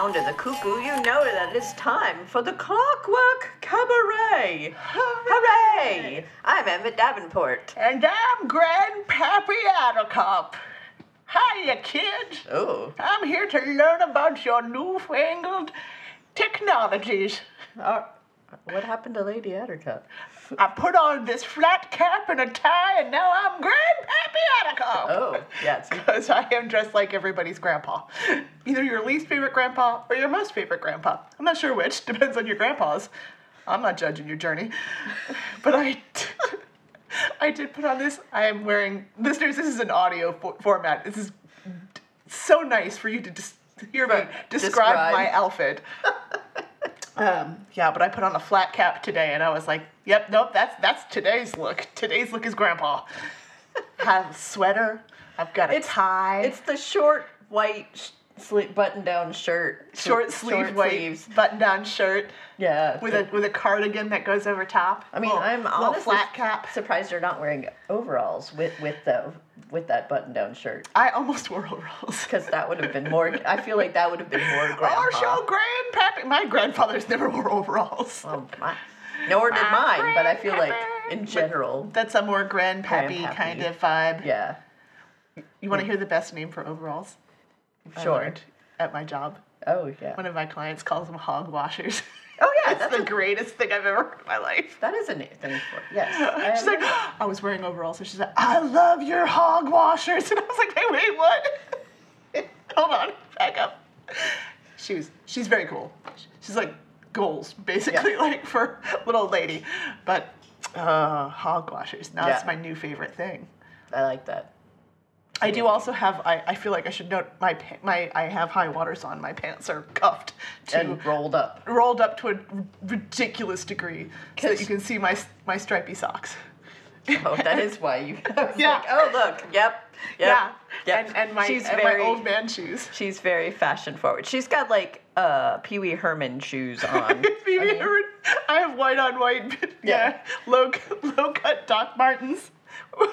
Sound of the cuckoo, you know that it's time for the Clockwork Cabaret. Hooray! I'm Emmett Davenport. And I'm Grandpappy Attercop. Hiya, kids. Oh, I'm here to learn about your newfangled technologies. uh, what happened to Lady Attercop? I put on this flat cap and a tie, and now I'm Grandpappy Attercop. Oh, yes. Because I am dressed like everybody's grandpa. Either your least favorite grandpa or your most favorite grandpa. I'm not sure which, depends on your grandpa's. I'm not judging your journey. But I, I did put on this. I am wearing, listeners, this is an audio fo- format. This is so nice for you to just hear me describe, Describe. my outfit. Um, yeah, but I put on a flat cap today, and I was like, "Yep, nope, that's that's today's look. Today's look is grandpa. Have a sweater. I've got a It's- tie. It's the short white sh- sli- button-down shirt. short sleeve short white sleeves. button-down shirt Yeah. with a with a cardigan that goes over top. I mean, Little- I'm honestly flat cap. surprised you're not wearing overalls with with the with that button-down shirt. I almost wore overalls. Because that would have been more. I feel like that would have been more oh, grandpa. Our show, grandpappy. My grandfathers never wore overalls. Well, my, nor did My mine, but I feel like in general, That's a more grandpappy Grandpappy. kind of vibe. yeah, You want to hear the best name for overalls? Sure. At my job, Oh yeah. one of my clients calls them hog washers. Oh yeah, That's the a, greatest thing I've ever heard in my life. that is a new thing for yes. I She's like. I was wearing overalls, so she's like, I love your hog washers, and I was like, hey, wait, what? Hold on, back up. She was, she's very cool. She's like goals, basically, like for little lady, but uh, hog washers. Now it's Yeah. my new favorite thing. I like that. I do also have. I, I feel like I should note my my. I have high waters on. My pants are cuffed to And rolled up. rolled up to a ridiculous degree, so that you can see my my stripy socks. Oh, that is why you. Yeah. Like, oh look. Yep. Yep. Yeah. Yep. And, and my She's and very my old man shoes. She's very fashion forward. She's got like uh Pee Wee Herman shoes on. Phoebe I mean, Herman. I have white on white. Yeah. Low low cut Doc Martens.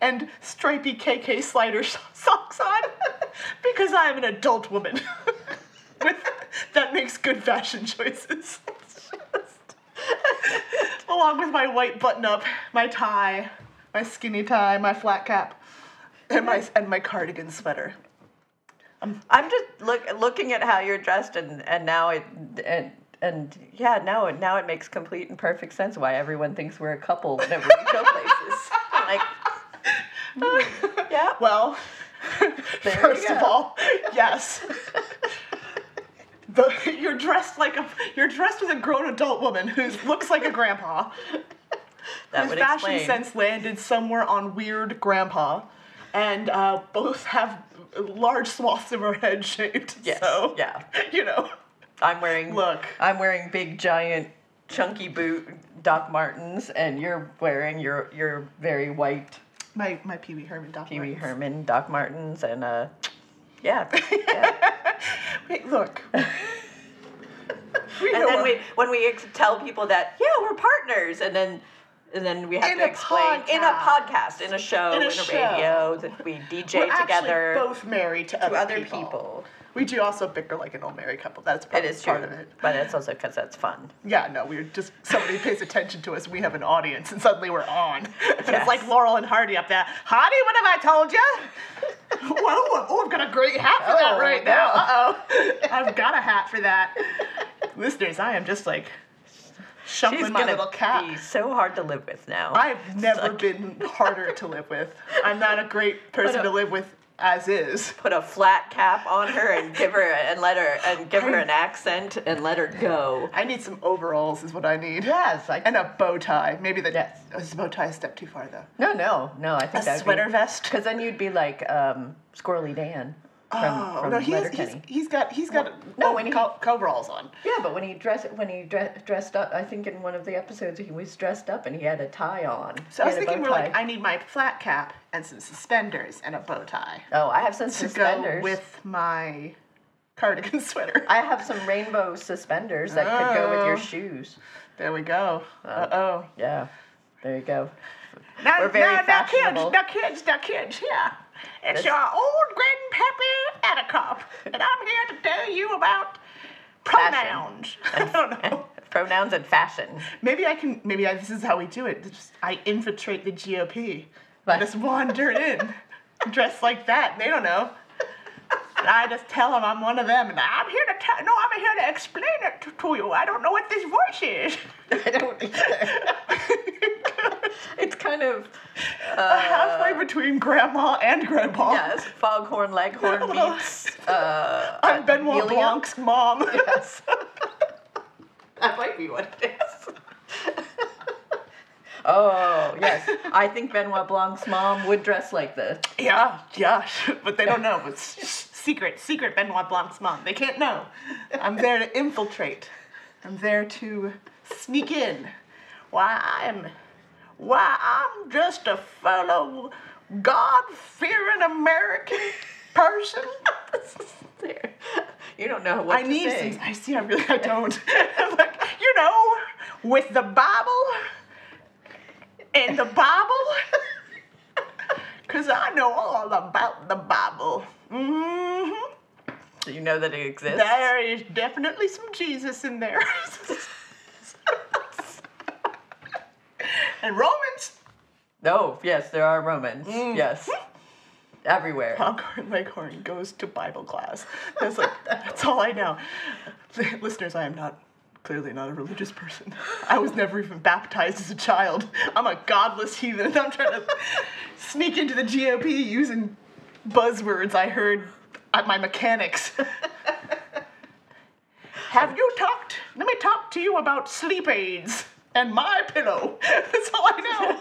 And stripy KK slider so- socks on because I am an adult woman. With that makes good fashion choices. Along with my white button up, my tie, my skinny tie, my flat cap, and my and my cardigan sweater. Um, I'm just look looking at how you're dressed, and and now it and and yeah, now now it makes complete and perfect sense why everyone thinks we're a couple whenever we go places. Like, yeah, Well, first of all, yes. The, you're dressed like a you're dressed as a grown adult woman who looks like a grandpa. that whose would fashion explain. sense landed somewhere on weird grandpa, and uh, both have large swaths of her head shaved. Yes, So yeah. you know. I'm wearing Look. I'm wearing big giant chunky boot Doc Martens, and you're wearing your your very white My my Pee Wee Herman Doc Pee Wee Herman Doc Martens, and uh, yeah, yeah. Wait, look. And then we when we ex- tell people that yeah we're partners and then and then we have In to a explain in a podcast in a show In in a a, show. radio that we DJ we're together both married to, to other, people. people. We do also bicker like an old married couple. That's part, It is part true, of it. but it's also because that's fun. Yeah, no, we're just somebody pays attention to us. We have an audience, and suddenly we're on. And Yes. it's like Laurel and Hardy up there. Hardy, what have I told you? Whoa! Oh, I've got a great hat for that Oh, right now. Uh oh. I've got a hat for that. Listeners, I am just like shuffling my little cap. be so hard to live with now. I've never like, been harder to live with. I'm not a great person But, to live with as is. put a flat cap on her and give her and let her and give her an accent and let her go. I need some overalls, is what I need. Yes, I And a bow tie. Maybe the Yes. oh, is bow tie a step too far though. no, no, no. I think A sweater vest. Because then you'd be like um, Squirrely Dan from, oh from no, he has, he's, he's got he's got no, oh, when he- co- coveralls on. Yeah, but when he dressed when he dre- dressed up, I think in one of the episodes he was dressed up and he had a tie on. So I was thinking more like. I need my flat cap and some suspenders and a bow tie oh, I have some suspenders. with my cardigan sweater. I have some rainbow suspenders that could go with your Oh. shoes. There we go. Uh oh. Yeah, there you go. Now, We're very now, now, kids, now, kids, now, kids, here. It's your old grandpappy Attercop, and I'm here to tell you about pronouns. I don't know. Pronouns and fashion. Maybe I can. Maybe I, this is how we do it. Just, I infiltrate the GOP. I What? just wander in, dressed like that. They don't know. And I just tell them I'm one of them, and I'm here to tell. No, I'm here to explain it to, to you. I don't know what this voice is. I don't it's kind of uh, Halfway between grandma and grandpa. yes, foghorn leghorn meets uh, I'm Benoit. Blanc's mom. Yes. that might be what it is. oh, yes. I think Benoit Blanc's mom would dress like this. Yeah, yeah, but they don't know. It's secret, secret Benoit Blanc's mom. They can't know. I'm there to infiltrate. I'm there to sneak in. Why I'm, why I'm just a fellow God-fearing American person. There. You don't know what I to need say. some. I see. I really. I don't. Like you know, with the Bible and the Bible, because I know all about the Bible. Hmm Do you know that it exists? There is definitely some Jesus in there. and Romans. Oh, yes, there are Romans. Mm. Yes. Everywhere. Foghorn Leghorn goes to Bible class. That's like that's all I know. Listeners, I am not clearly not a religious person. I was never even baptized as a child. I'm a godless heathen. I'm trying to sneak into the GOP using buzzwords I heard at my mechanics. Have you talked? Let me talk to you about sleep aids and my pillow. That's all I know.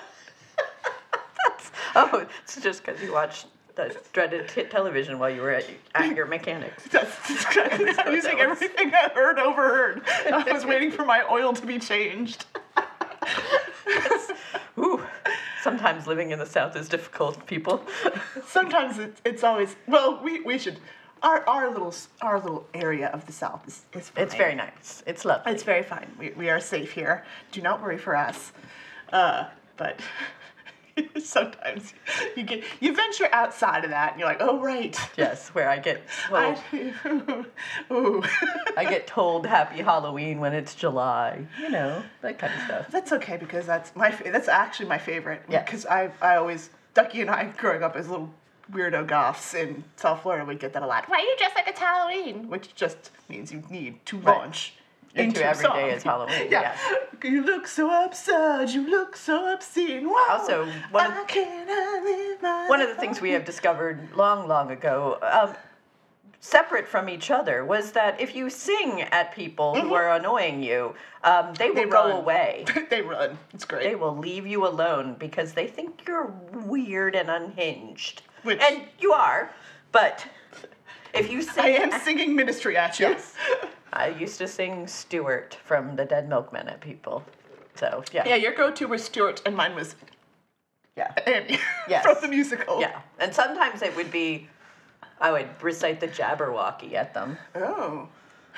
That's, Oh, it's just because you watched the dreaded t- television while you were at, at your mechanics. That's exactly I'm using that everything I heard overheard. I was waiting for my oil to be changed. Sometimes living in the South is difficult, people. Sometimes it, it's always well. We, we should our our little our little area of the South is is fine. It's very nice. It's lovely. It's very fine. We, we are safe here. Do not worry for us. Uh, but sometimes you get you venture outside of that and you're like, oh right. yes, where I get well, I, ooh. I get told Happy Halloween when it's July. You know that kind of stuff. That's okay because that's my that's actually my favorite. Yeah. Because I I always Ducky and I growing up as little weirdo goths in South Florida we get that a lot. Why are you dressed like it's Halloween? Which just means you need to Right. launch Into a every song. day is Halloween, Yeah. You look so absurd. You look so obscene. Wow. Also, one of- I live my One of the things we have discovered long, long ago, um, separate from each other, was that if you sing at people who are annoying you, um, they will They go run. away. they run. It's great. They will leave you alone because they think you're weird and unhinged. Which- and you are, but if you sing. I am singing ministry at you. Yes. I used to sing Stuart from the Dead Milkmen at people. So, yeah. Yeah, your go-to was Stuart, and mine was Yeah. Annie Yes. from the musical. Yeah. And sometimes it would be, I would recite the Jabberwocky at them. Oh.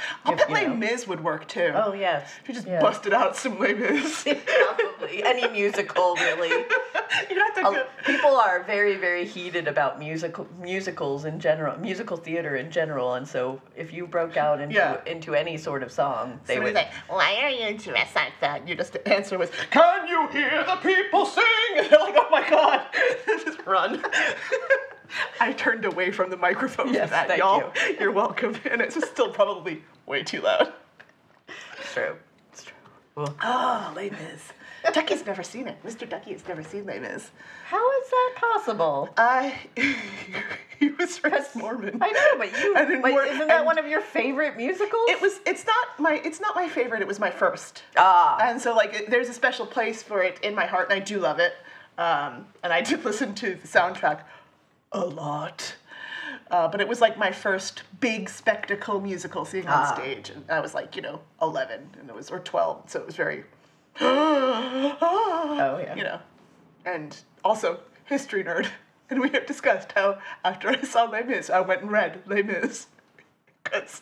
I'll If, bet you Les know. Mis would work too. Oh, yes. If you just yeah. busted out some Les Mis. Probably. Any musical, really. you have to go. People are very, very heated about musical musicals in general, musical theater in general, and so if you broke out into Yeah. into any sort of song, they Somebody's would. like, why are you dressed like that? Your just answer was, can you hear the people sing? And they're like, oh my god. just run. I turned away from the microphone Yes, for that, thank y'all. you. are welcome. And it's still probably way too loud. It's true. It's true. Well, Oh, Les Mis. Ducky's never seen it. Mr. Ducky has never seen Les Mis. how is that possible? I. he was raised Mormon. I know, but you. And then but more- isn't that and- one of your favorite musicals? It was. It's not my. It's not my favorite. It was my first. Ah. And so like, it, there's a special place for it in my heart, and I do love it. Um, and I did listen to the soundtrack a lot. Uh, but it was like my first big spectacle musical seeing on Ah. stage, and I was like, you know, 11, and it was or 12, so it was very. oh yeah. You know, and also history nerd, and we have discussed how after I saw Les Mis, I went and read Les Mis, because.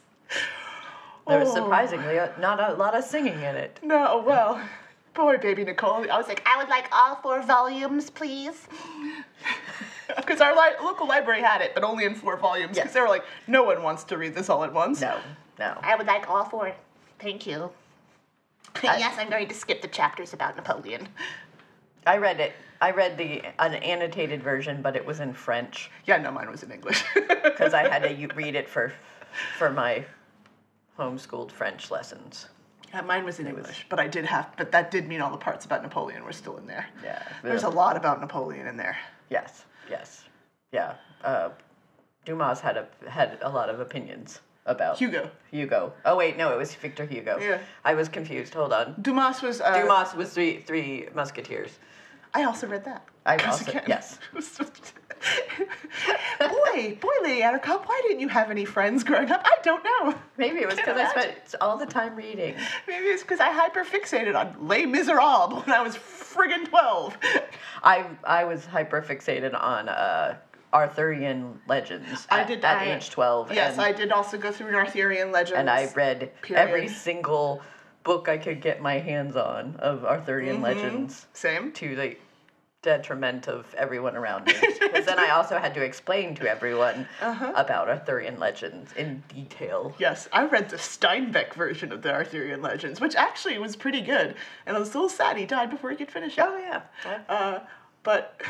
there was Oh. surprisingly not a lot of singing in it. No, well, boy, baby Nicole, I was like, I would like all four volumes, please. Because our li- local library had it, but only in four volumes. Because Yes. they were like, no one wants to read this all at once. No, no. I would like all four. Thank you. yes, I'm going to skip the chapters about Napoleon. I read it. I read the an annotated version, but it was in French Yeah, no, mine was in English. because I had to read it for for my homeschooled French lessons. yeah, mine was in English, but I did have, but that did mean all the parts about Napoleon were still in there. Yeah. There's a lot about Napoleon in there. Yes. Yes. Yeah. Uh, Dumas had a had a lot of opinions about Hugo. Hugo. Oh wait, no, it was Victor Hugo. Yeah. I was confused. Hold on. Dumas was. Uh, Dumas was three three musketeers. I also read that. I also- again- yes. boy, boy, Lady Attercop, why didn't you have any friends growing up? I don't know. Maybe it was because I spent all the time reading. Maybe it's because I hyperfixated on Les Miserables when I was friggin' 12. I I was hyperfixated on uh, Arthurian legends I at, did- at I- age twelve. Yes, and, I did also go through an Arthurian legends. and I read every single book I could get my hands on of Arthurian Mm-hmm. legends. Same. to the detriment of everyone around me. Because then I also had to explain to everyone Uh-huh. about Arthurian legends in detail. Yes, I read the Steinbeck version of the Arthurian legends, which actually was pretty good. And I was a little sad he died before he could finish it. Oh yeah. Uh, but,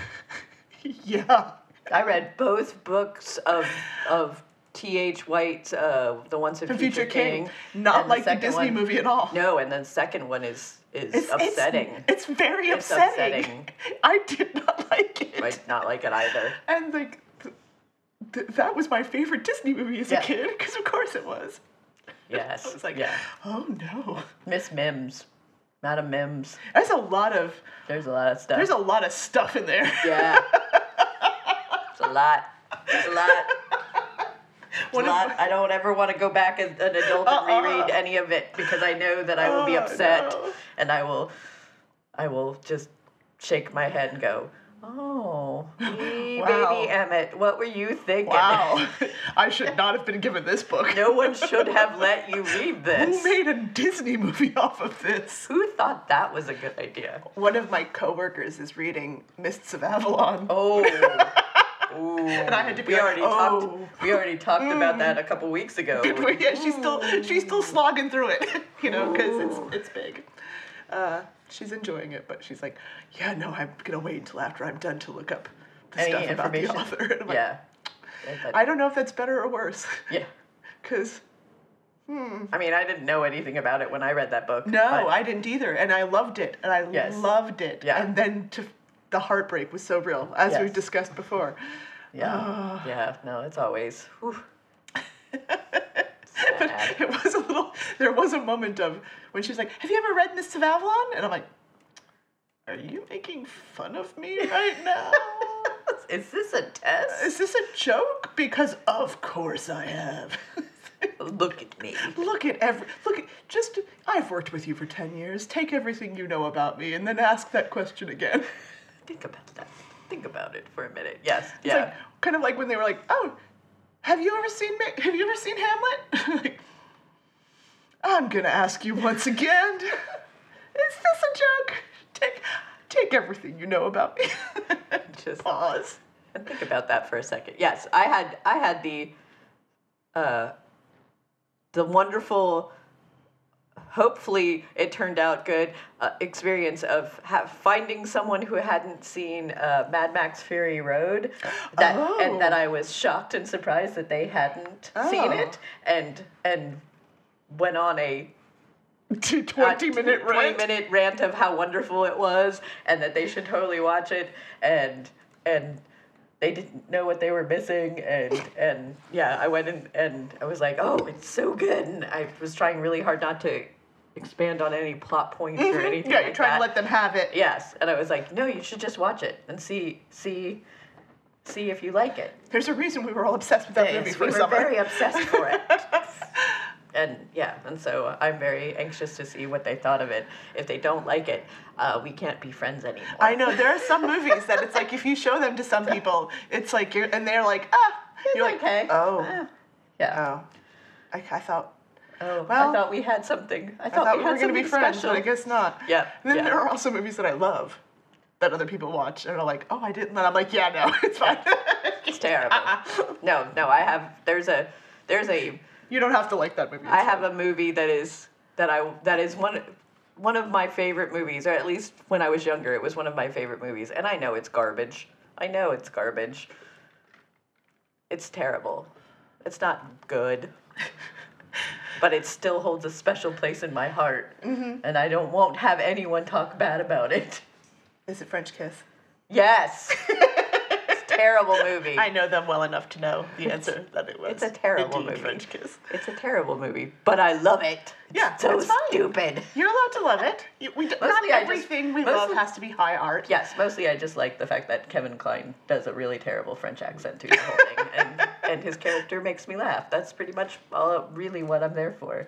yeah. I read both books of of T.H. White, uh, The Once and The Future, Future King. King. Not and like the second Disney one- movie at all. No, and the second one is is It's, upsetting. It's, it's very It's upsetting. upsetting. I did not like it. I did not like it either. And like, th- th- that was my favorite Disney movie as Yeah. a kid, because of course it was. Yes. I was like, yeah. oh no. Miss Mims. Madam Mims. There's a lot of There's a lot of stuff. there's a lot of stuff in there. Yeah. it's a lot. It's a lot. It's One a of lot. my- I don't ever want to go back as an adult and Uh-uh. reread any of it because I know that I will be Oh, upset no. and I will, I will just shake my head and go, "Oh, Wow. baby Emmett, what were you thinking? Wow. I should not have been given this book. no one should have let you read this. Who made a Disney movie off of this? Who thought that was a good idea? One of my coworkers is reading Mists of Avalon. Oh. Ooh. And I had to be we like, already "Oh." talked. We already talked about that a couple weeks ago. But yeah, she's still she's still slogging through it, you know, because it's it's big. Uh, she's enjoying it, but she's like, yeah, no, I'm gonna wait until after I'm done to look up the Any stuff about the author. And I'm like, Yeah. I don't know if that's better or worse, yeah. because Hmm. I mean, I didn't know anything about it when I read that book. no, but- I didn't either, and I loved it, and I Yes. loved it, Yeah. and then to the heartbreak was so real, as Yes. we've discussed before. Yeah. Ah. yeah. No, it's always. whew. But it was a little. There was a moment of when she's like, "Have you ever read Mists of Avalon?" And I'm like, "Are you making fun of me right now? Is this a test? Is this a joke? Because of course I have. Look at me. look at every. Look at just. I've worked with you for ten years. Take everything you know about me, and then ask that question again. Think about that. Think about it for a minute. Yes. It's yeah. like kind of like when they were like, "Oh, have you ever seen Have you ever seen Hamlet?" like, I'm gonna ask you once again. Is this a joke? Take take everything you know about me. Just Pause. and think about that for a second. Yes, I had I had the uh the wonderful hopefully it turned out good uh, experience of ha- finding someone who hadn't seen uh, Mad Max Fury Road that Oh. and that I was shocked and surprised that they hadn't seen Oh. it and and went on a 20 minute 20 rant. minute rant of how wonderful it was and that they should totally watch it and and they didn't know what they were missing and and yeah i went in and i was like oh it's so good and i was trying really hard not to expand on any plot points or anything Mm-hmm. Yeah, you're like trying that. to let them have it. yes and i was like no you should just watch it and see see see if you like it There's a reason we were all obsessed with that movie for we were summer. very obsessed for it. and yeah, and so I'm very anxious to see what they thought of it. If they don't like it, uh, we can't be friends anymore. I know there are some movies that it's like if you show them to some people, it's like you're and they're like ah, you're like okay. oh Eh, yeah. oh, I, I thought Oh, Well, I thought we had something. I I thought, thought we we were gonna be friends, special. but I guess not. Yeah, And then yeah. there are also movies that I love that other people watch and are like, oh, I didn't. And I'm like, yeah, no, it's fine. It's terrible. no, no, I have. There's a. There's a. you don't have to like that movie. I have a movie that is that I that is one one of my favorite movies, or at least when I was younger, it was one of my favorite movies. And I know it's garbage. I know it's garbage. It's terrible. It's not good. but it still holds a special place in my heart. Mm-hmm. And I don't won't have anyone talk bad about it. Is it French Kiss? Yes. terrible movie. I know them well enough to know the answer that it was. It's a terrible indeed movie. French Kiss. It's a terrible movie, but I love it. Yeah, It's so it's stupid. You're allowed to love it. You, we, not Mostly just- everything we love has to be high art. Yes, mostly I just like the fact that Kevin Kline does a really terrible French accent to the whole thing, and and his character makes me laugh. That's pretty much all really what I'm there for.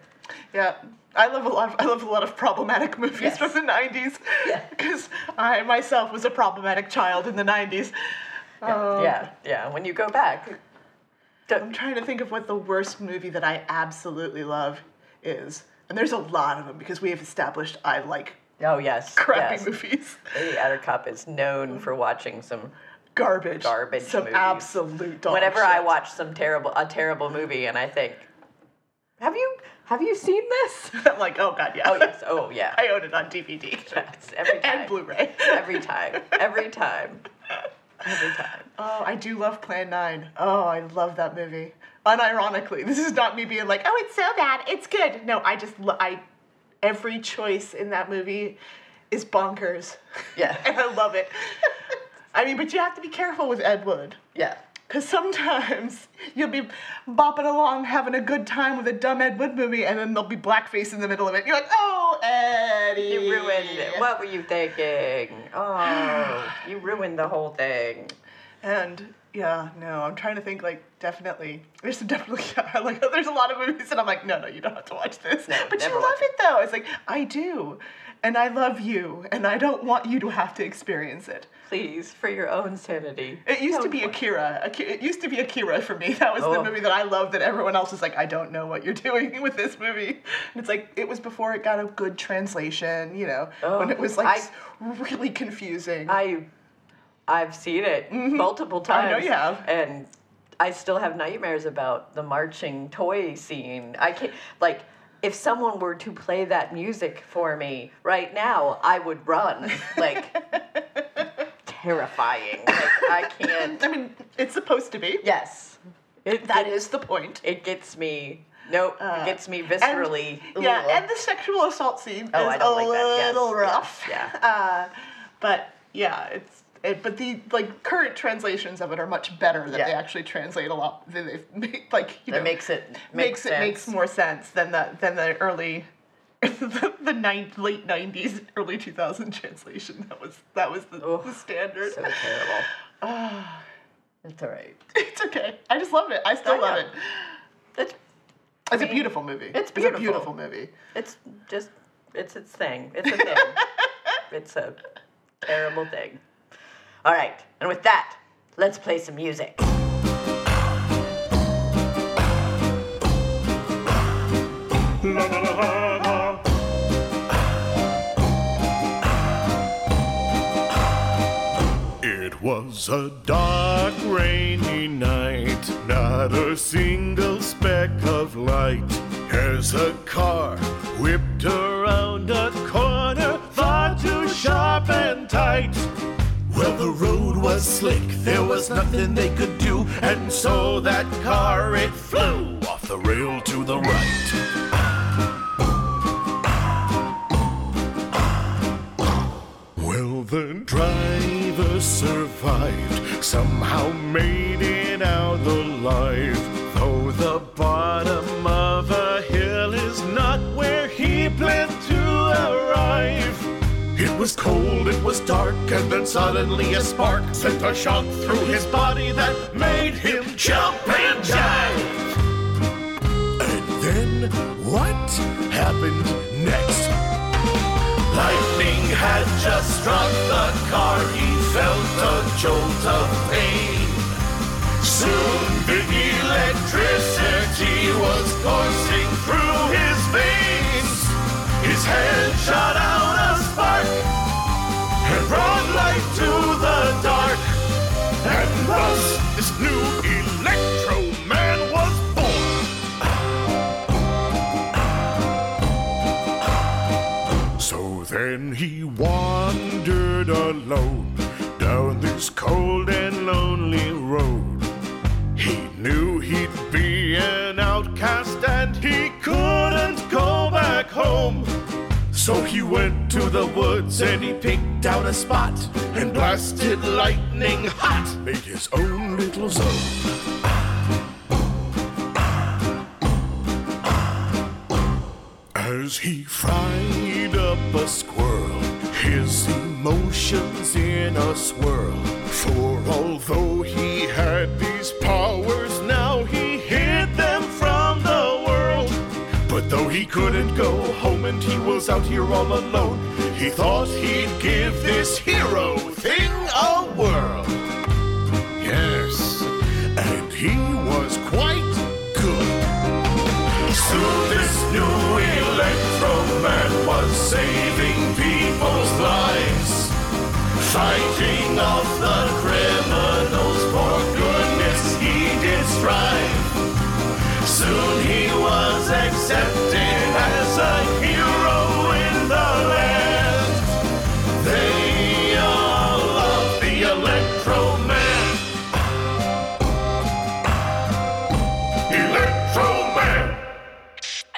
Yeah, I love a lot. Of, I love a lot of problematic movies Yes. from the '90s. Yeah. because I myself was a problematic child in the '90s. Um, yeah, yeah. When you go back, I'm trying to think of what the worst movie that I absolutely love is, and there's a lot of them because we have established I like oh yes, crappy yes. movies, Lady Attercop is known for watching some. garbage, Garbage some movies. absolute Whenever I watch some terrible a terrible movie, and I think, have you have you seen this? I'm like, oh god, yeah. Oh yes, oh yeah. I own it on DVD Yes, every time. and Blu-ray. Every time. Every time. Every time. Oh, I do love Plan 9. Oh, I love that movie. Unironically, this is not me being like, oh, it's so bad, it's good. No, I just, lo- I, every choice in that movie is bonkers. Yeah. and I love it. I mean, but you have to be careful with Ed Wood. Yeah. Because sometimes you'll be bopping along having a good time with a dumb Ed Wood movie, and then there'll be blackface in the middle of it. You're like, oh, Eddie. You ruined it. What were you thinking? Oh, you ruined the whole thing. And yeah, no, I'm trying to think like definitely. There's some definitely I like there's a lot of movies and I'm like, no, no, you don't have to watch this. No, but you love watch it though. It's like I do. And I love you and I don't want you to have to experience it. Please, for your own sanity. It used to be watch- Akira. Aki- It used to be Akira for me. That was the Oh. movie that I loved that everyone else was like, I don't know what you're doing with this movie. And it's like it was before it got a good translation, you know, when Oh, it was like I- really confusing. I, I've seen it multiple Mm-hmm. I times. know you have. And I still have nightmares about the marching toy scene. I can't like. If someone were to play that music for me right now, I would run. Like, terrifying. Like, I can't. I mean, it's supposed to be. Yes. It, That it- is the point. It gets me. Nope. Uh, it gets me And- viscerally. yeah, Ugh. and the sexual assault scene Oh, is a like. Yes, little yes, rough. yeah. Uh, but yeah, it's it, but the like current translations of it are much better. That they actually translate a lot. Than they've like you know that makes it makes it makes more sense than the than the early. the, the nine, late '90s, early 2000 translation. That was that was the, Oof, the standard. So terrible. it's all right. it's okay. I just love it. I still I love know. it. It's It's a mean, beautiful movie. it's beautiful. It's a beautiful movie. it's just it's its thing. It's a thing. it's a terrible thing. All right, and with that, let's play some music. It was a dark, rainy night, not a single speck of light. As a car whipped around a corner, far too sharp and tight was slick, there was nothing they could do, and so that car it flew off the rail to the right. Well, the driver survived, somehow made it out alive. Though the bottom was cold, it was dark, and then suddenly a spark sent a shock through his body that made him jump and jive. And then what happened next? Lightning had just struck the car, he felt a jolt of pain. Soon the electricity was coursing through his veins. His head shot out a spark and brought light to the dark. And thus this new Electro So he went to the woods and he picked out a spot and blasted lightning hot, made his own little zone. As he fried up a squirrel, his emotions in a swirl. For although he had these powers, though he couldn't go home and he was out here all alone, he thought he'd give this hero thing a whirl. Yes, and he was quite good. Soon this new Electro Man was saving people's lives, fighting off the criminals. For goodness, he did strive. Soon he was accepted as a hero in the land. They all love the Electro Man. Electro Man.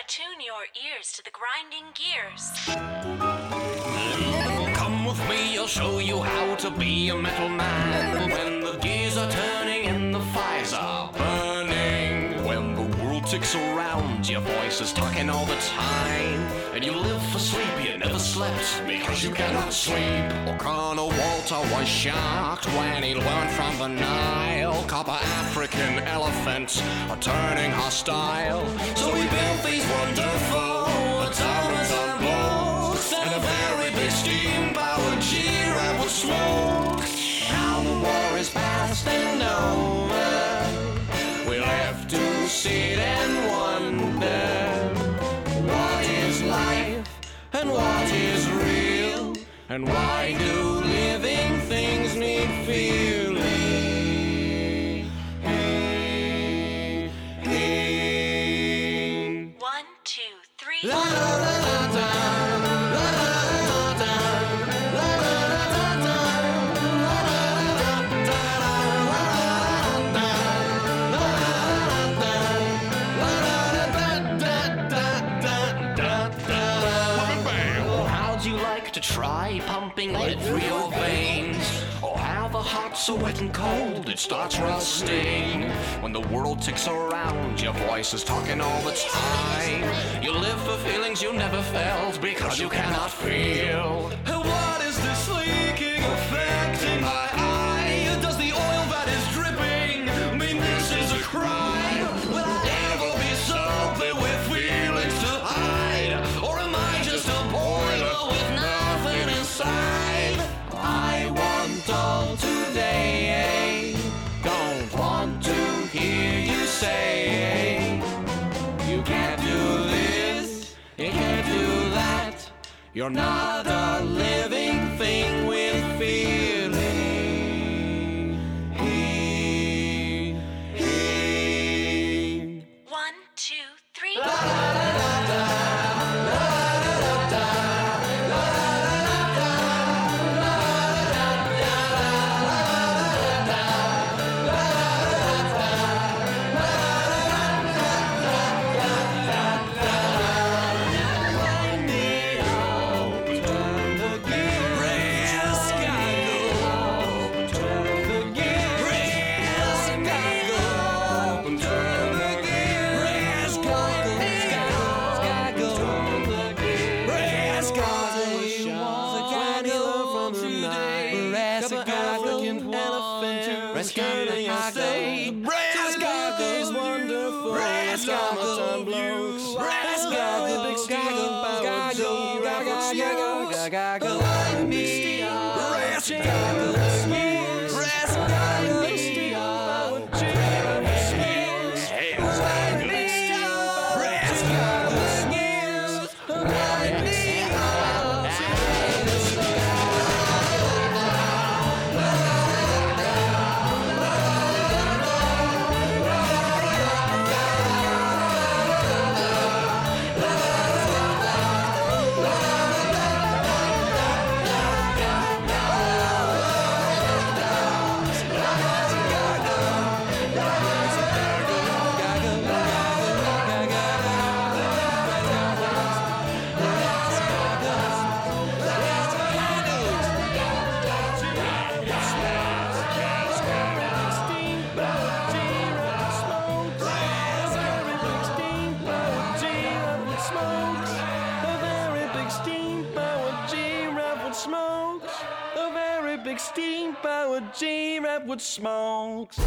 Attune your ears to the grinding gears. Come with me, I'll show you how to be a metal man. When the gears are turning and the fires are burning. The around, your voice is talking all the time. And you live for sleep, you never slept because you cannot sleep. Colonel Walter was shocked when he learned from the Nile. Copper African elephants are turning hostile. So we built these wonderful automaton boats and a very big steam powered G-Rapid smoke. Now sit and wonder what is life and what is real, and why do living things need feeling? One, two, three. How'd pumping lead through your veins? Or have a heart so wet and cold it starts rusting? When the world ticks around, your voice is talking all the time. You live for feelings you never felt because you cannot feel. What You're not a living Redwood smokes.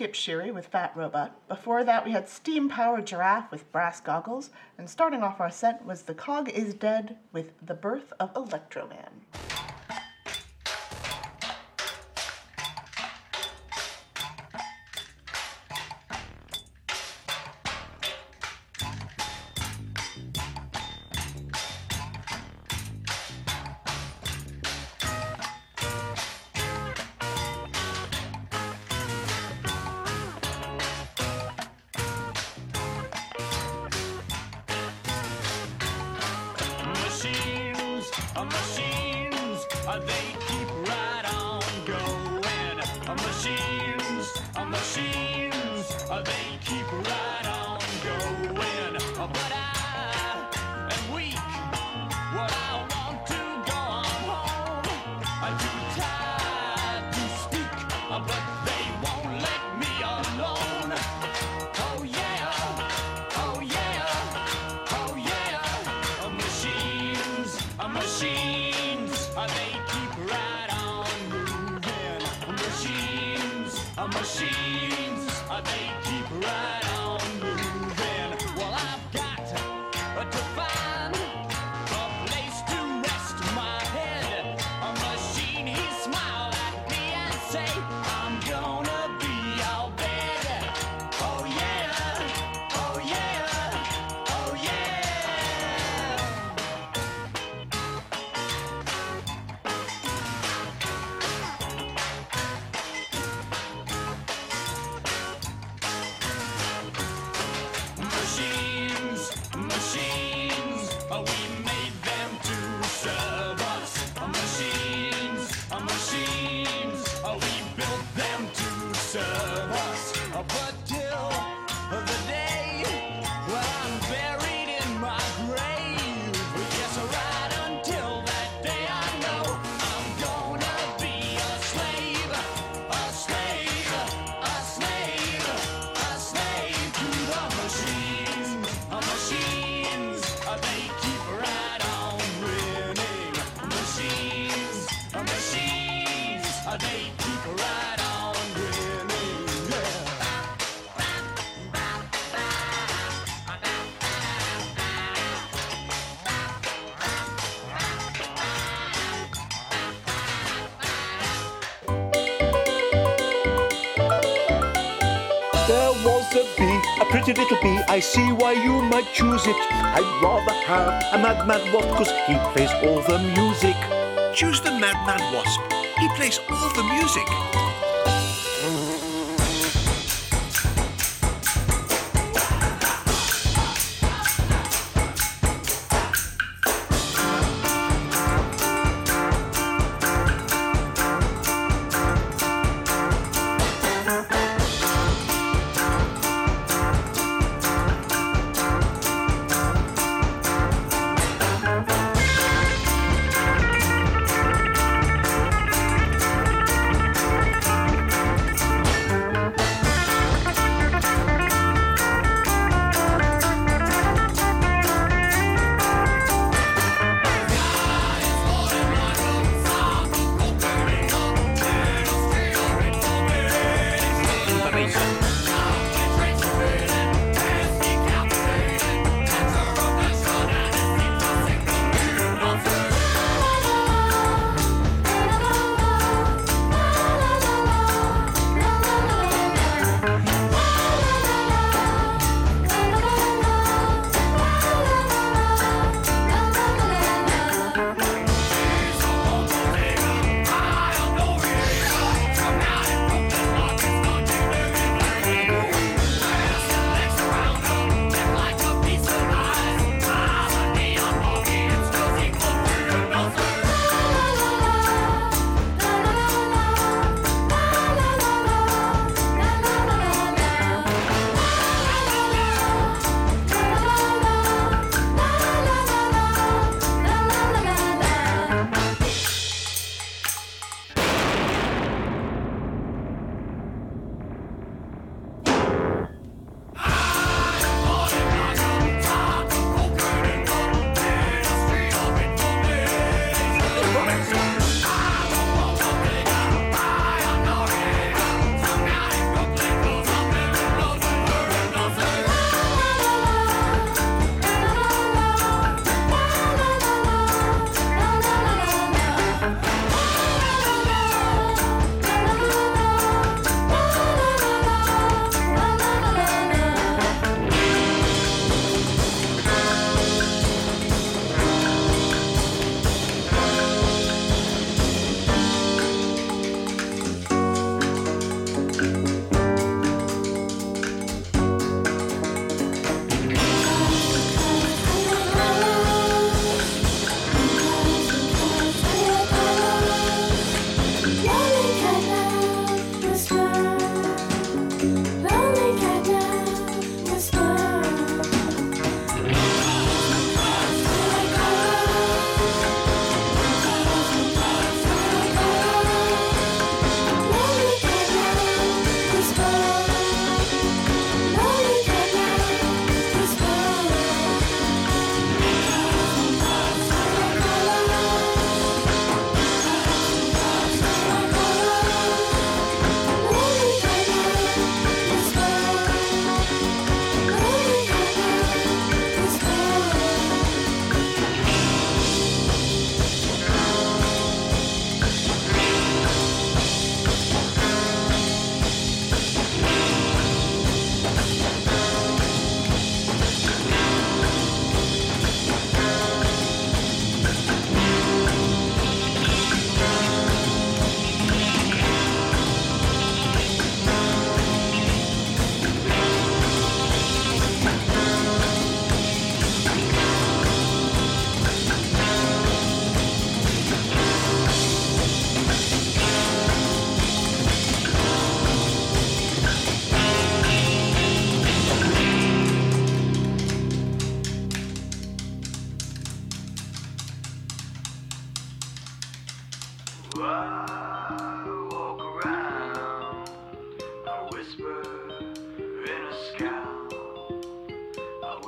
Skip Sherry with Fat Robot. Before that, we had Steam Powered Giraffe with Brass Goggles. And starting off our set was The Cog is Dead with The Birth of Electro Man. music. I'd rather have a Mad Mad Wasp, cause he plays all the music. Choose the Mad Mad Wasp. He plays all the music.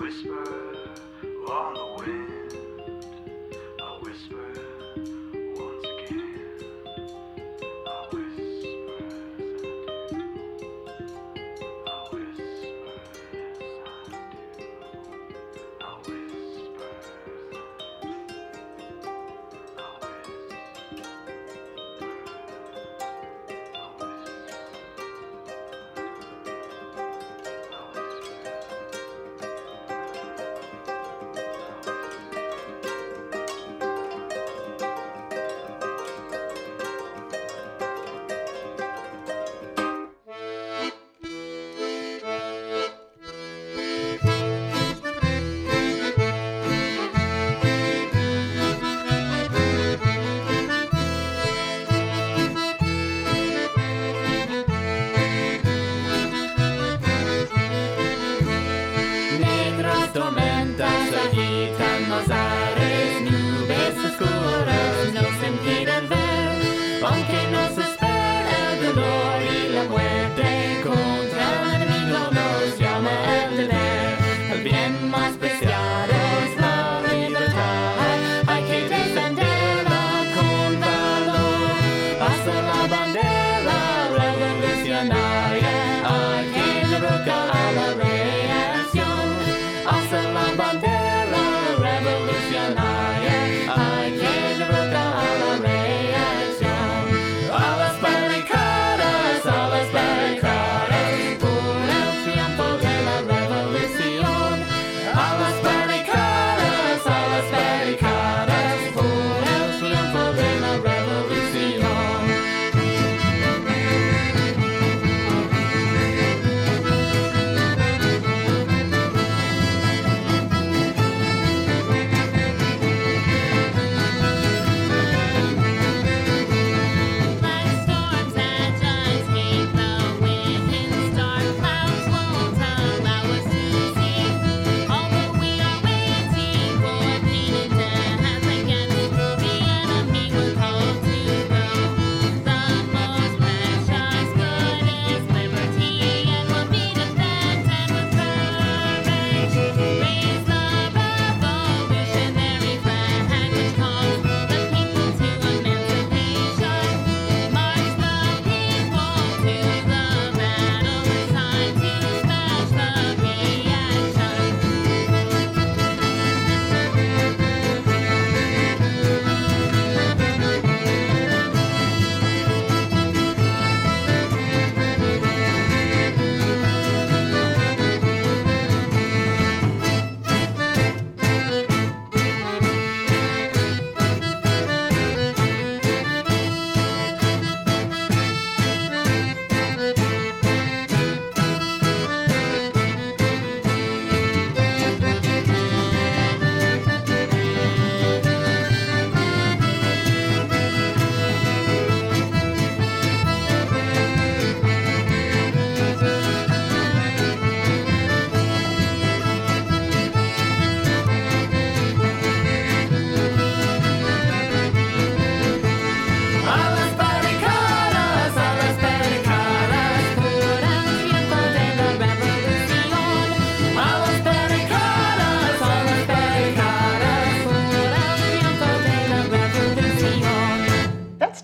whisper long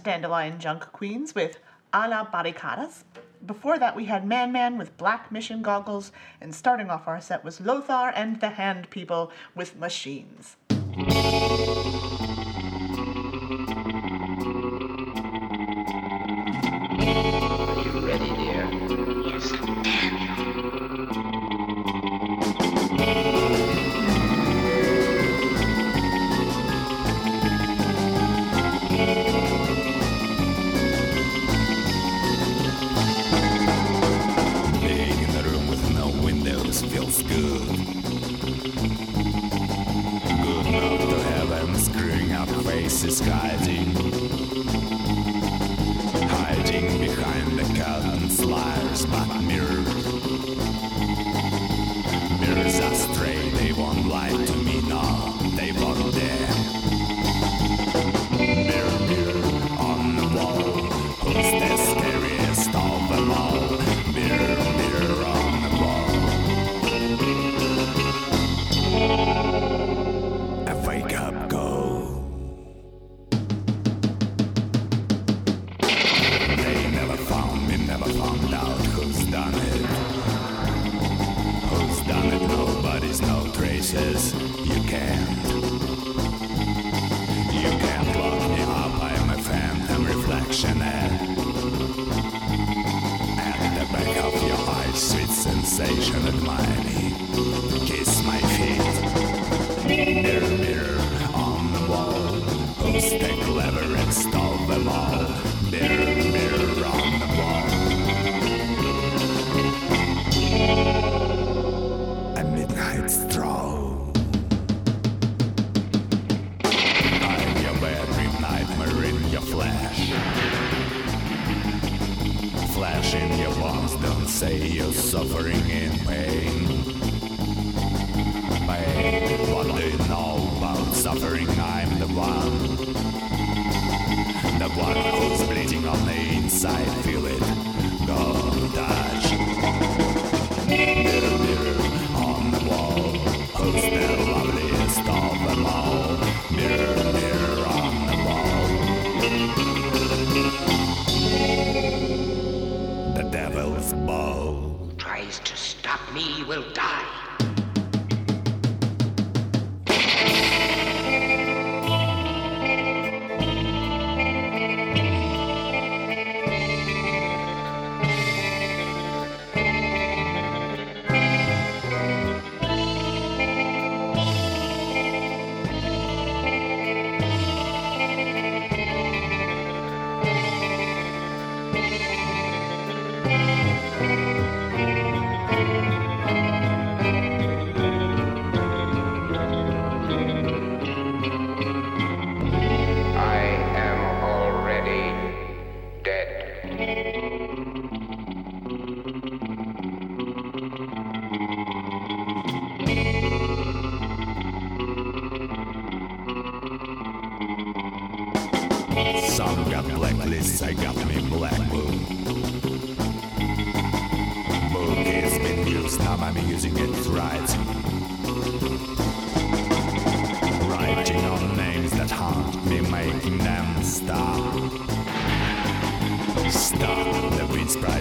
Dandelion Junk Queens with Ana Barricadas. Before that, we had Man Man with Black Mission Goggles, and starting off our set was Lothar and the Hand People with Machines.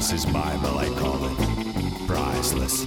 Prince Price's Bible, I call it. Priceless.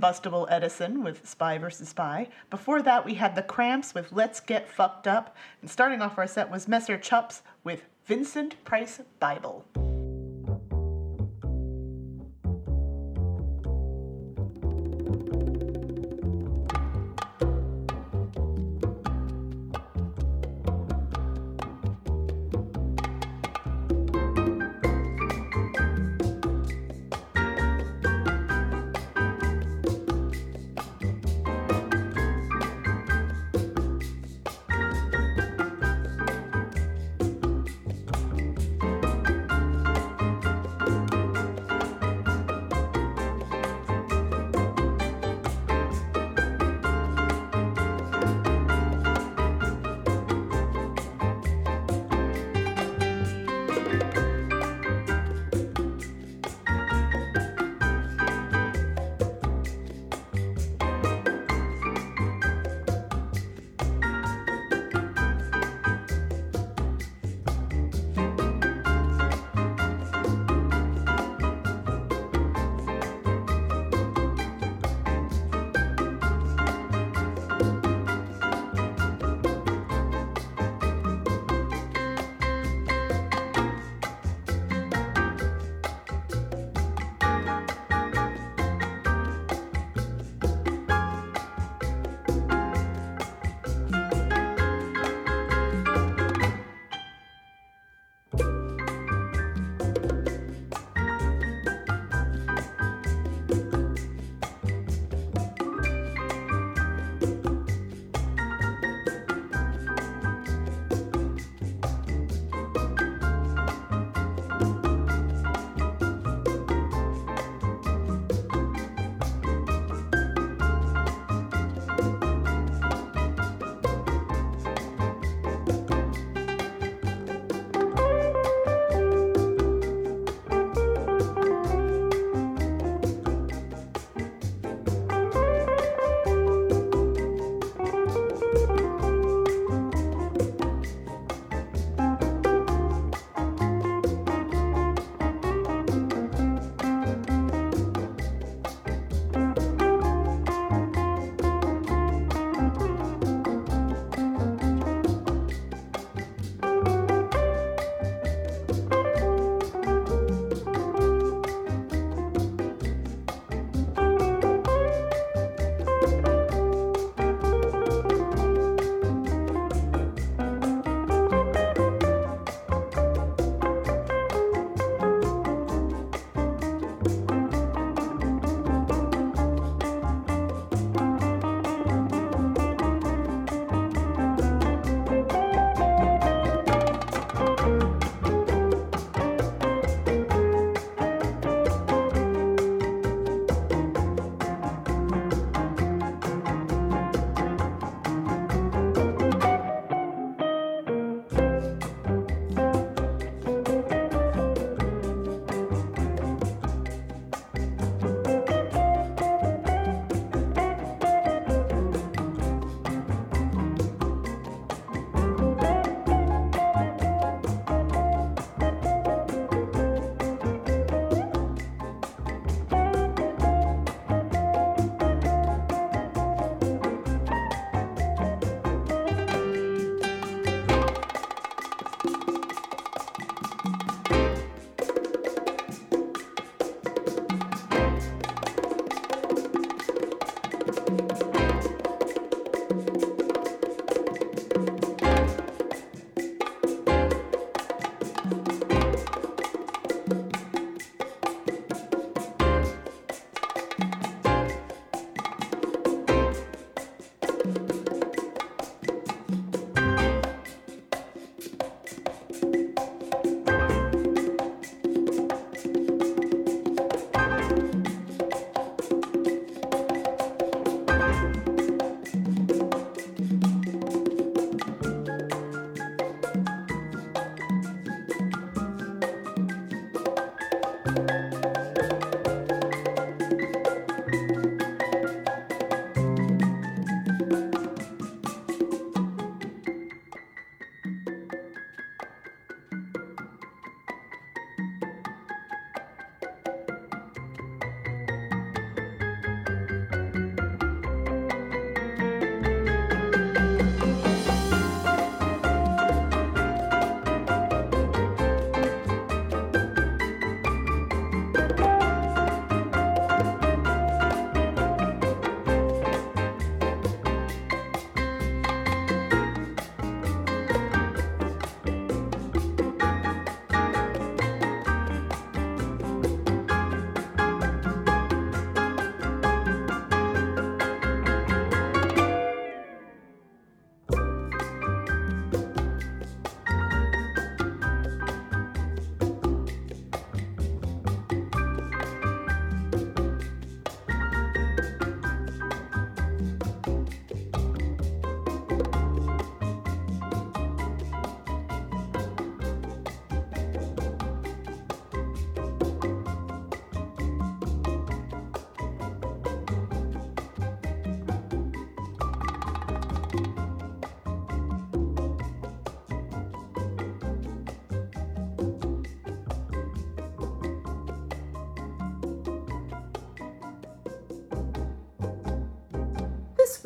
Combustible Edison with Spy vs. Spy. Before that, we had The Cramps with Let's Get Fucked Up. And starting off our set was Messer Chups with Vincent Price Bible.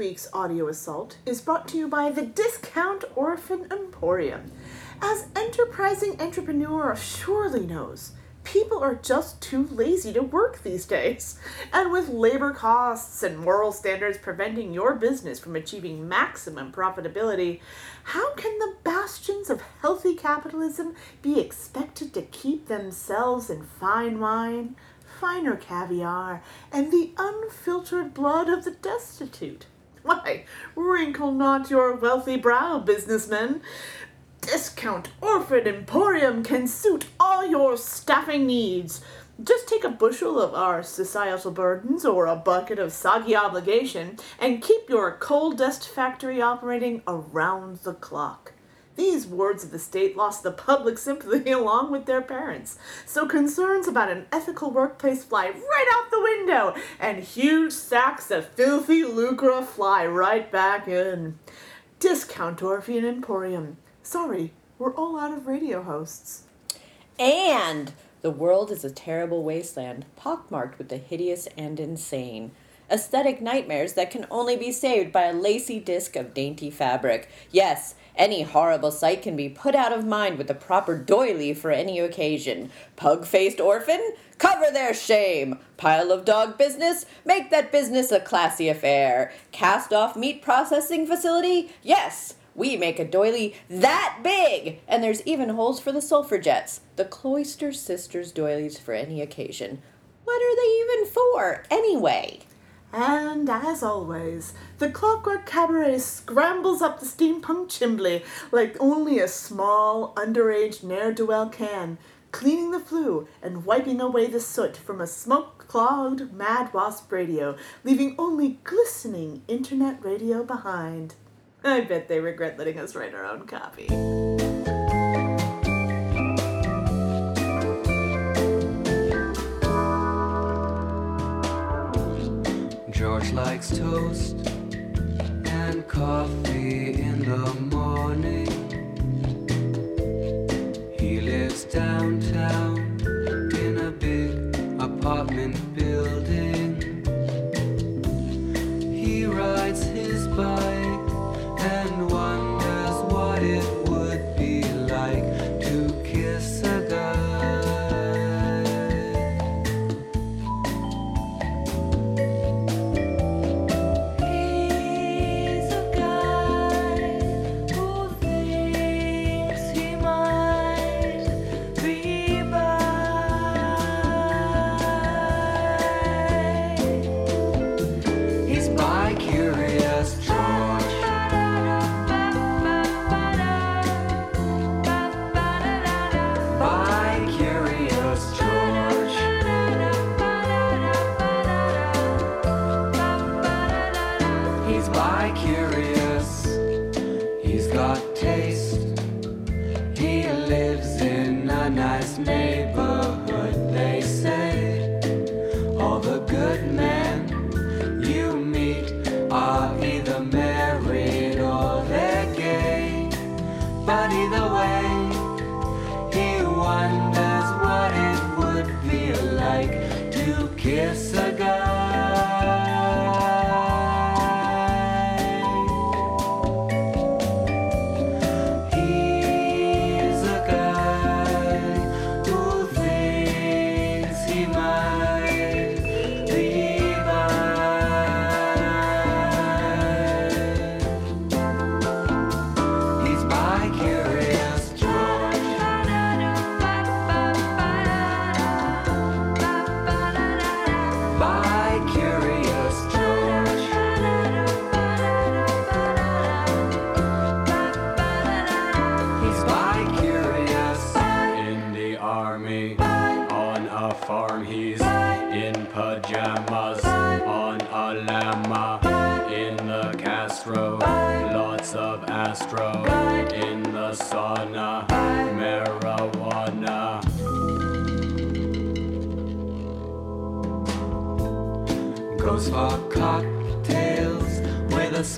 Week's audio assault is brought to you by the Discount Orphan Emporium. As enterprising entrepreneur surely knows, people are just too lazy to work these days. And with labor costs and moral standards preventing your business from achieving maximum profitability, how can the bastions of healthy capitalism be expected to keep themselves in fine wine, finer caviar, and the unfiltered blood of the destitute? Why, wrinkle not your wealthy brow, businessmen. Discount Orphan Emporium can suit all your staffing needs. Just take a bushel of our societal burdens or a bucket of soggy obligation and keep your coal dust factory operating around the clock. These wards of the state lost the public sympathy along with their parents, so concerns about an ethical workplace fly right out the window, and huge sacks of filthy lucre fly right back in. Discount Orphan Emporium. Sorry, we're all out of radio hosts. And the world is a terrible wasteland, pockmarked with the hideous and insane. Aesthetic nightmares that can only be saved by a lacy disc of dainty fabric. Yes, any horrible sight can be put out of mind with the proper doily for any occasion. Pug faced orphan? Cover their shame. Pile of dog business? Make that business a classy affair. Cast off meat processing facility? Yes! We make a doily that big! And there's even holes for the sulfur jets. The Cloister Sisters doilies for any occasion. What are they even for, anyway? And as always, the Clockwork Cabaret scrambles up the steampunk chimbley like only a small, underage ne'er do well can, cleaning the flue and wiping away the soot from a smoke clogged Mad Wasp radio, leaving only glistening internet radio behind. I bet they regret letting us write our own copy. Likes toast and coffee in the morning. He lives downtown in a big apartment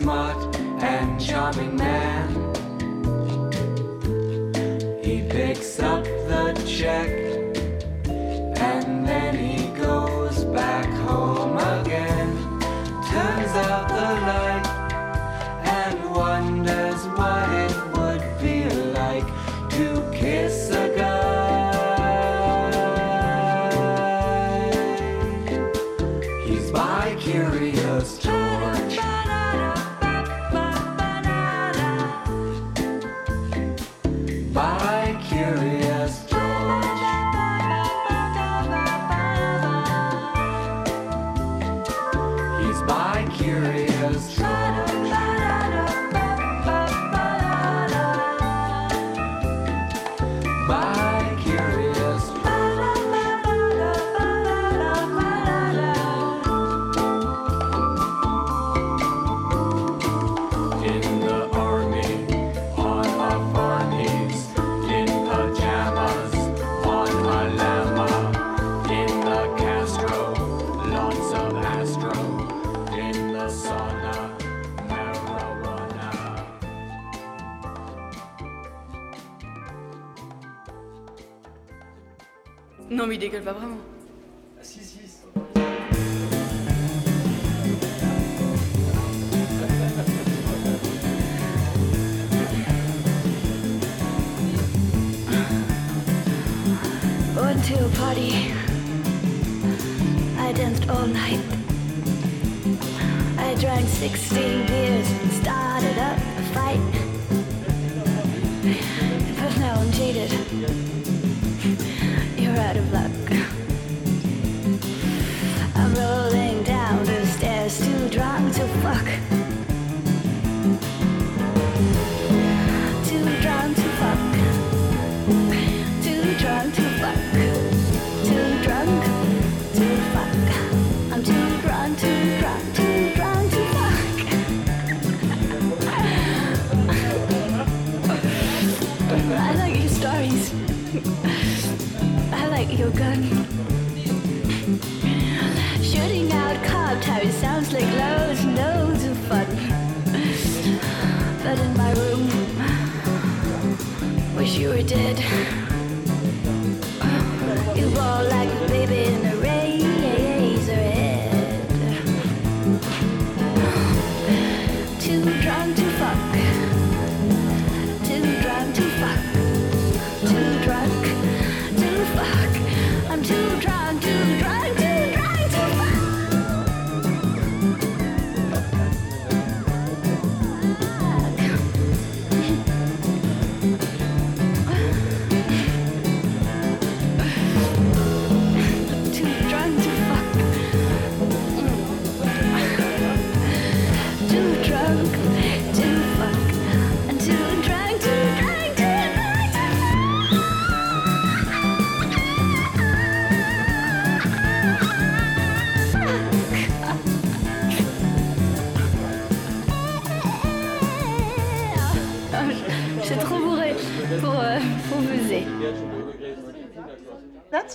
smart and charming man. He picks up the check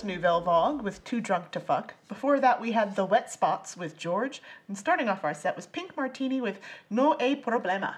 Nouvelle Vague with Too Drunk to Fuck. Before that, we had The Wet Spots with George. And starting off our set was Pink Martini with No E Problema.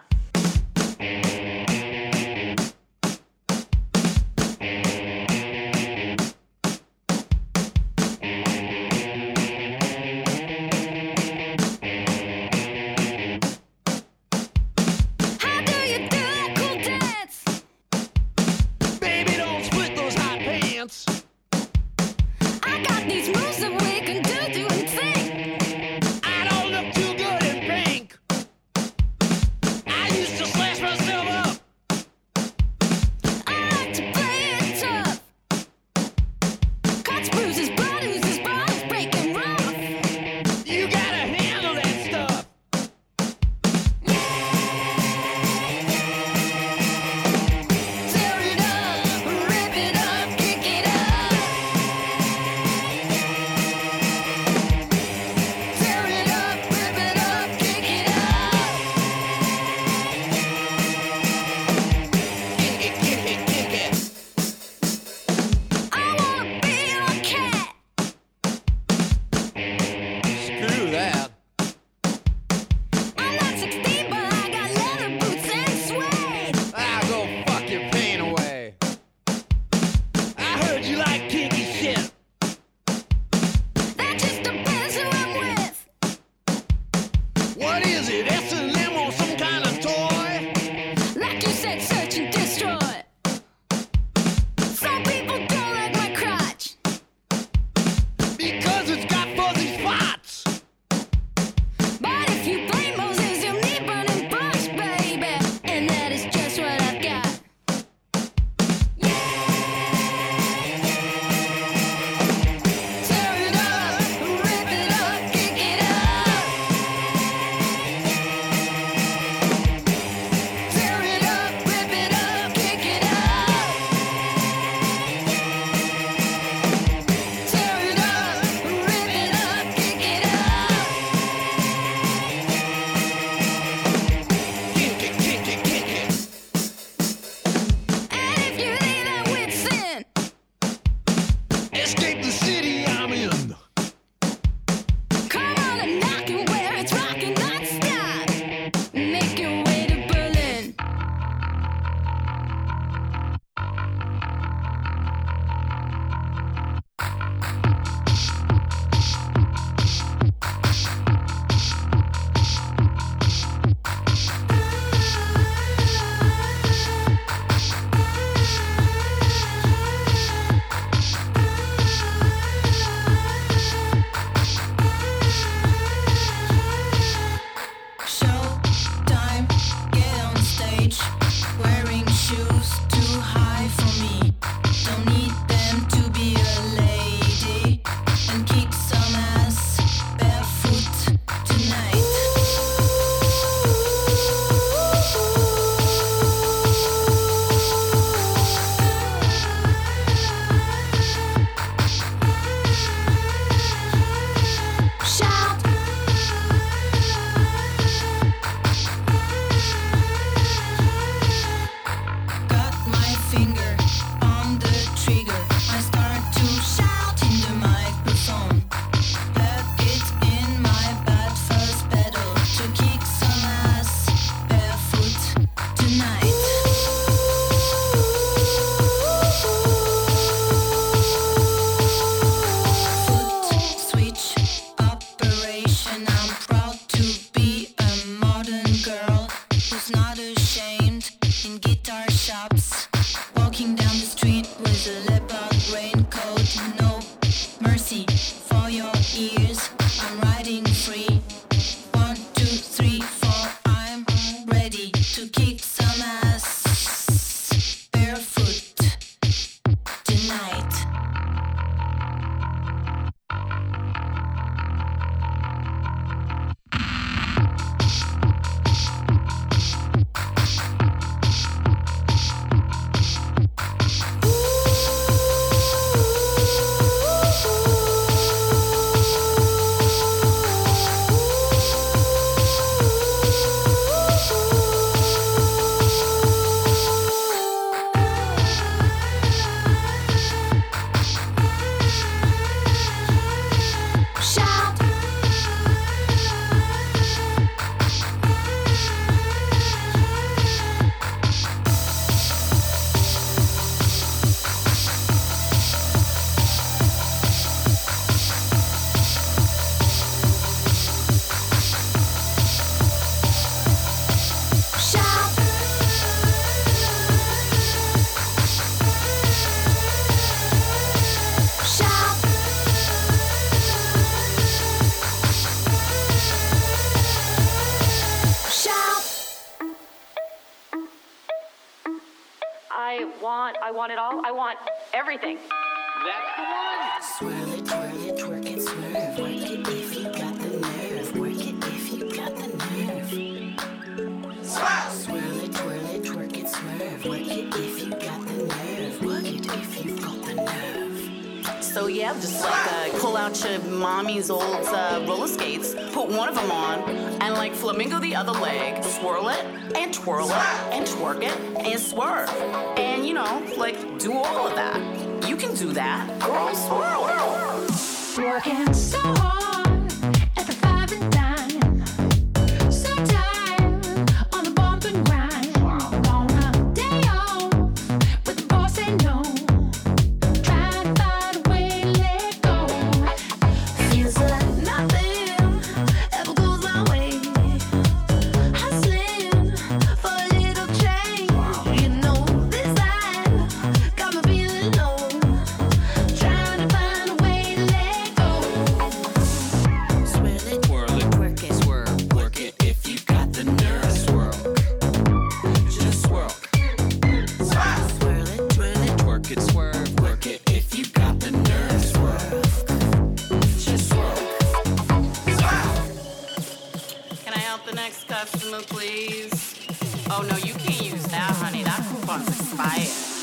And like flamingo the other leg, swirl it and twirl it and twerk it and swerve. And you know, like do all of that. You can do that. Girl, swirl. Working so hard. next customer, please? Oh no, you can't use that, honey. That coupon's expired.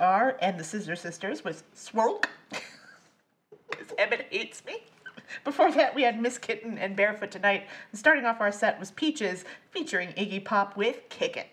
are and the Scissor Sisters with Swerlk, because Emmett hates me. Before that, we had Miss Kittin and Barefoot Tonight. And starting off our set was Peaches featuring Iggy Pop with Kick It.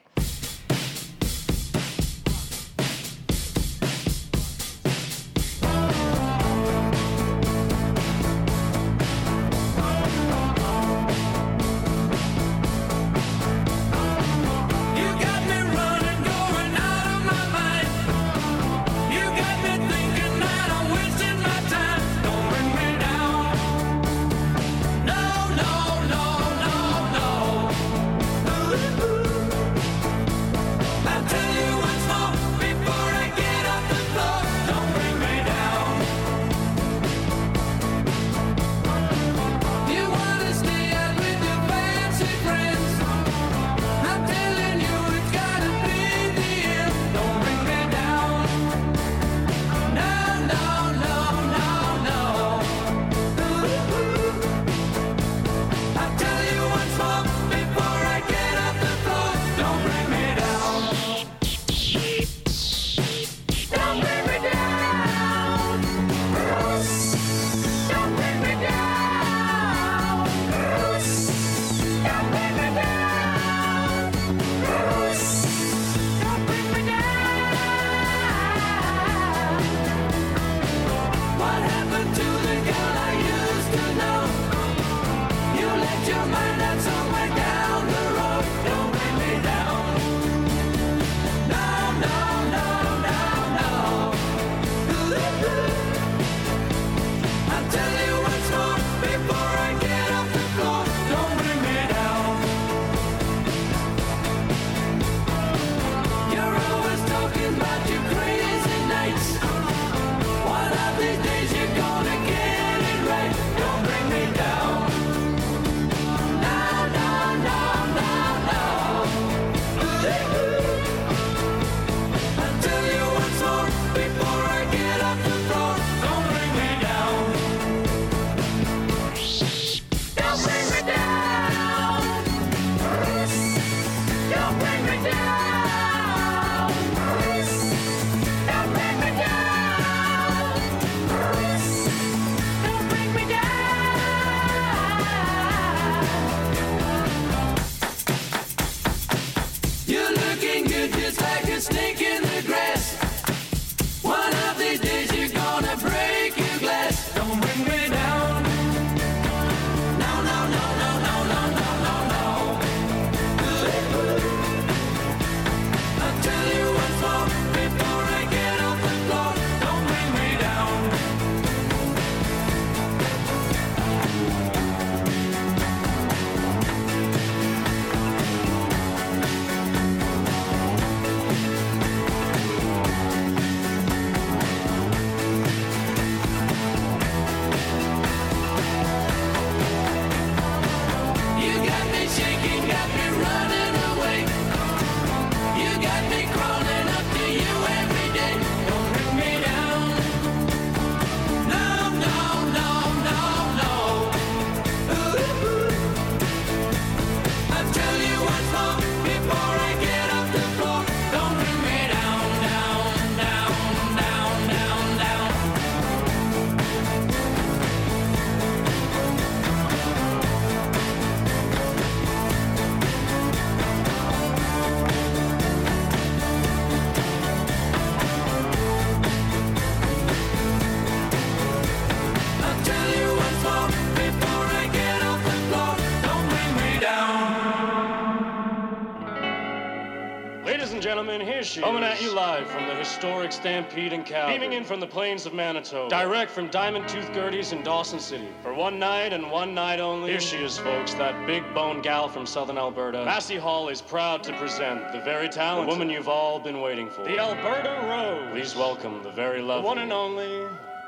Coming at you live from the historic Stampede in Calgary. Beaming in from the plains of Manitoba. Direct from Diamond Tooth Gertie's in Dawson City. For one night and one night only. Here she is, folks, that big bone gal from southern Alberta. Massey Hall is proud to present the very talented the woman you've all been waiting for. The Alberta Rose. Please welcome the very lovely. The one and only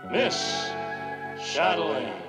Miss Chatelaine.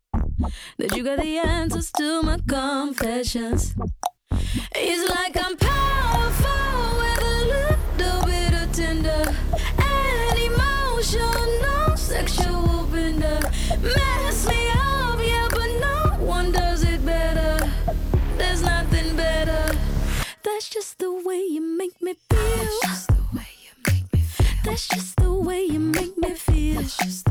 that you got the answers to my confessions. It's like I'm powerful with a little bit of tender and emotional sexual bender. Mess me up, yeah, but no one does it better. There's nothing better. That's just the way you make me feel. That's just the way you make me feel. That's just the way you make me feel.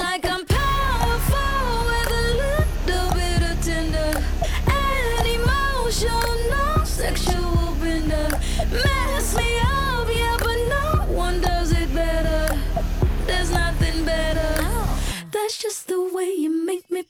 just the way you make me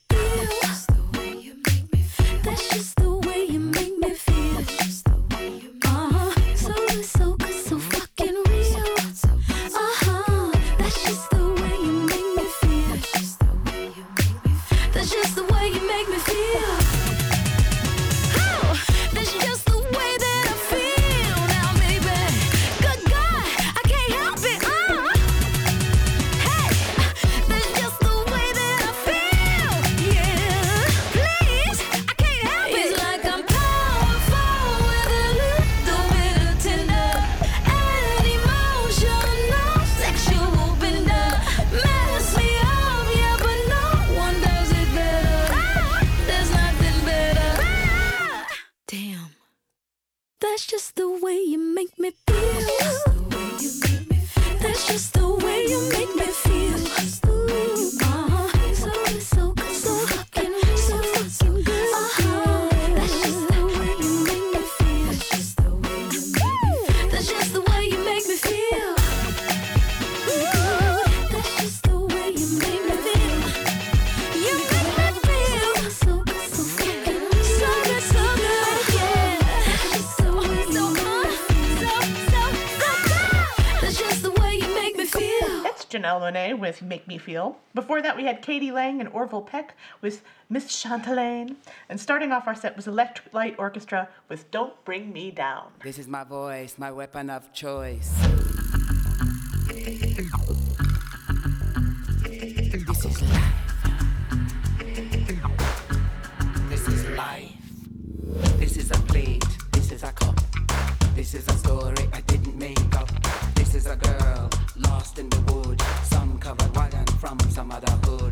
way you Janelle Monáe with Make Me Feel. Before that, we had k.d. lang and Orville Peck with Miss Chatelaine. And starting off our set was Electric Light Orchestra with Don't Bring Me Down. This is my voice, my weapon of choice. This is life. This is life. This is a plate. This is a cup. This is a story I didn't make up. This is a girl lost in the wood. Some covered wagon from some other hood.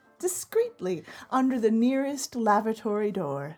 discreetly under the nearest lavatory door.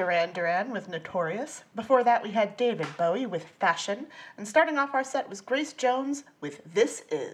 Duran Duran with Notorious. Before that, we had David Bowie with Fashion. And starting off our set was Grace Jones with This Is.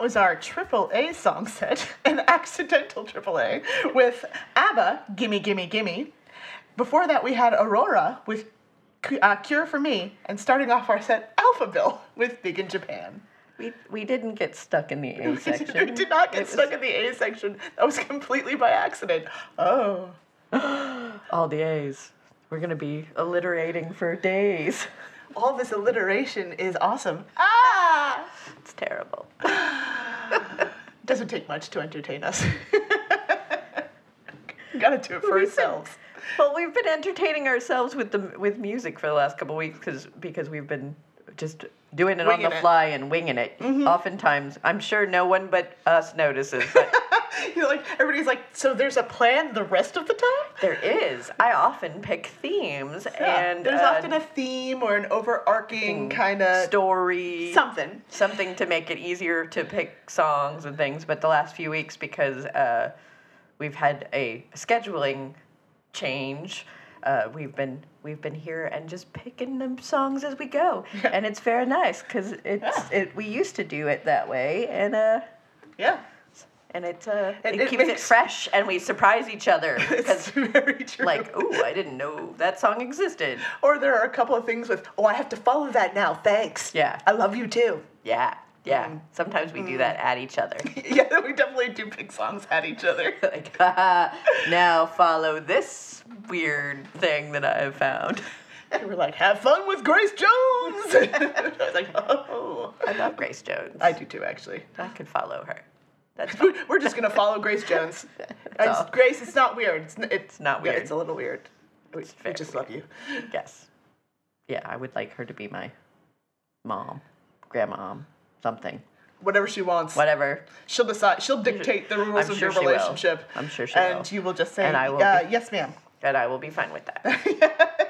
That was our triple A song set, an accidental triple A, with ABBA, Gimme Gimme Gimme. Before that, we had Aurora with uh, Cure for Me, and starting off our set, Alphaville with Big in Japan. We, we didn't get stuck in the A section. we did not get It was- stuck in the A section. That was completely by accident. Oh. All the A's. We're gonna be alliterating for days. All this alliteration is awesome. Ah! It's terrible. Doesn't take much to entertain us. Gotta do it for ourselves. Well, we've been entertaining ourselves with the with music for the last couple weeks because because we've been just doing it on Winging the it. fly and winging it. Mhm. Oftentimes, I'm sure no one but us notices, but You're like everybody's like, so there's a plan the rest of the time? there is. I often pick themes, Yeah, and there's uh, often a theme or an overarching kind of story, something. something to make it easier to pick songs and things. But the last few weeks, because uh, we've had a scheduling change, uh, we've been we've been here and just picking them songs as we go, and it's very nice because it's it. We used to do it that way, and uh, yeah. And it, uh, And it, it keeps it fresh, and we surprise each other because, very true. like, oh, I didn't know that song existed. Or there are a couple of things with, oh, I have to follow that now. Thanks. Yeah. I love you too. Yeah, yeah. Sometimes we do that at each other. yeah, we definitely do pick songs at each other. like, haha, now follow this weird thing that I have found. And we're like, have fun with Grace Jones. I was like, oh. I love Grace Jones. I do too, actually. I could follow her. That's We're just gonna follow Grace Jones. It's- Grace, it's not weird. It's, n- it's, not yeah, weird. it's a little weird. We, we just love you. Yes. Yeah, I would like her to be my mom, grandma, something. Whatever she wants. Whatever. She'll decide. She'll dictate the rules I'm of sure your she will. relationship. I'm sure she and will. And you will just say, And I will uh, be- yes, ma'am. And I will be fine with that.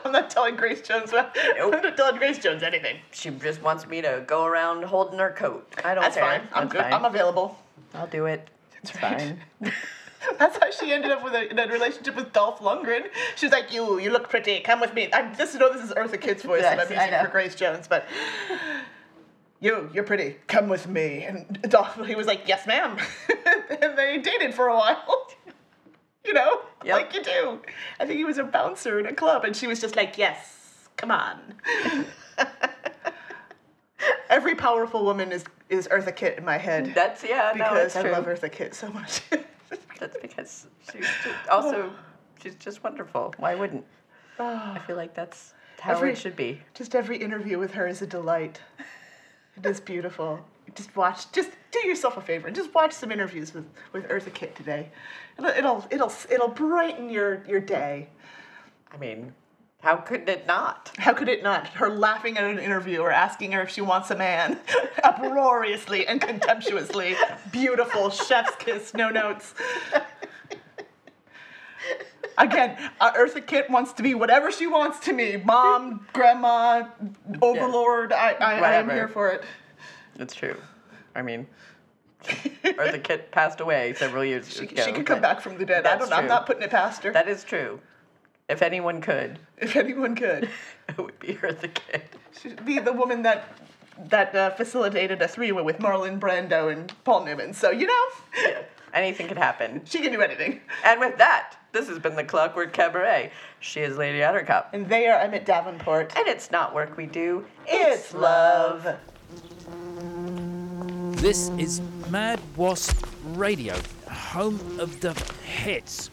I'm not telling Grace Jones. I'm not telling Grace Jones anything. She just wants me to go around holding her coat. I don't That's care. fine. I'm That's good. fine. I'm available. I'll do it. It's fine. That's how she ended up with a, in a relationship with Dolph Lundgren. She's like, "You, you look pretty. Come with me." I'm this. No, this is Eartha Kitt's voice that I'm Yes, I using for. Grace Jones, but. You, you're pretty. Come with me. And Dolph, he was like, "Yes, ma'am." and they dated for a while. You know, like you do. I think he was a bouncer in a club, and she was just like, "Yes, come on." Every powerful woman is is Eartha Kitt in my head. That's yeah. because it's I true. love Eartha Kitt so much. That's because she's just, also oh. she's just wonderful. Why wouldn't? Ah. I feel like that's how Every- it should be. Just every interview with her is a delight. It is beautiful. Just watch. Just do yourself a favor and just watch some interviews with with Eartha Kitt today. It'll it'll it'll, it'll brighten your your day. I mean, how could it not? How could it not? Her laughing at an interview or asking her if she wants a man, uproariously and contemptuously. Beautiful chef's kiss, no notes. Again, uh, Eartha Kitt wants to be whatever she wants to me. Mom, grandma, overlord. I, I, I am here for it. It's true. I mean, Eartha Kitt passed away several years She, ago. she could come back from the dead. I don't. I'm not putting it past her. That is true. If anyone could, if anyone could, it would be Eartha Kitt. She'd be the woman that that uh, facilitated a three-way with Marlon Brando and Paul Newman. So you know, yeah. Anything could happen. she can do anything. And with that, this has been the Clockwork Cabaret. She is Lady Attercop. And they are Emmett Davenport. And it's not work we do, It's love. This is Mad Wasp Radio, home of the hits.